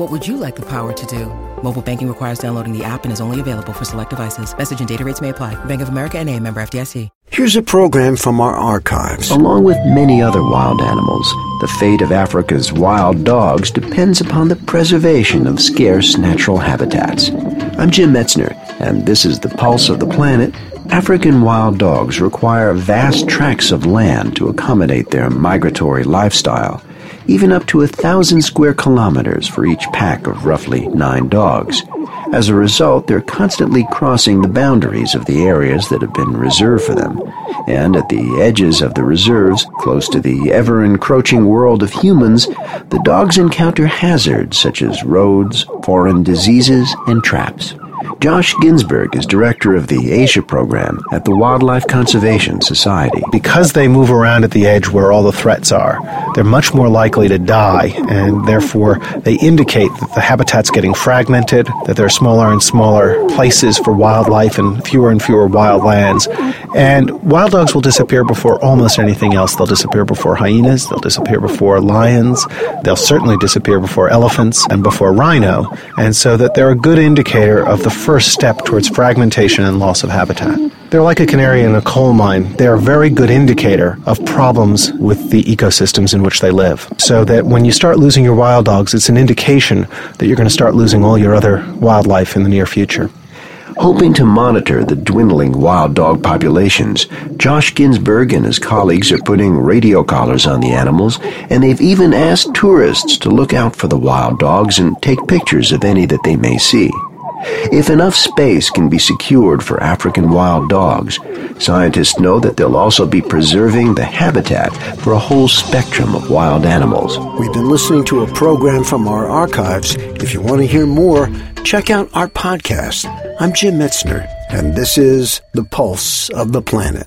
What would you like the power to do? Mobile banking requires downloading the app and is only available for select devices. Message and data rates may apply. Bank of America and a member FDIC. Here's a program from our archives. Along with many other wild animals, the fate of Africa's wild dogs depends upon the preservation of scarce natural habitats. I'm Jim Metzner, and this is the Pulse of the Planet African wild dogs require vast tracts of land to accommodate their migratory lifestyle, even up to a thousand square kilometers for each pack of roughly nine dogs. As a result, they're constantly crossing the boundaries of the areas that have been reserved for them. And at the edges of the reserves, close to the ever encroaching world of humans, the dogs encounter hazards such as roads, foreign diseases, and traps. Josh Ginsberg is director of the Asia program at the Wildlife Conservation Society. Because they move around at the edge where all the threats are, they're much more likely to die, and therefore they indicate that the habitat's getting fragmented, that there are smaller and smaller places for wildlife and fewer and fewer wild lands. And wild dogs will disappear before almost anything else. They'll disappear before hyenas, they'll disappear before lions, they'll certainly disappear before elephants and before rhino, and so that they're a good indicator of the first step towards fragmentation and loss of habitat. They're like a canary in a coal mine. They're a very good indicator of problems with the ecosystems in which they live. So that when you start losing your wild dogs, it's an indication that you're going to start losing all your other wildlife in the near future. Hoping to monitor the dwindling wild dog populations, Josh Ginsberg and his colleagues are putting radio collars on the animals, and they've even asked tourists to look out for the wild dogs and take pictures of any that they may see. If enough space can be secured for African wild dogs, scientists know that they'll also be preserving the habitat for a whole spectrum of wild animals. We've been listening to a program from our archives. If you want to hear more, check out our podcast. I'm Jim Metzner, and this is The Pulse of the Planet.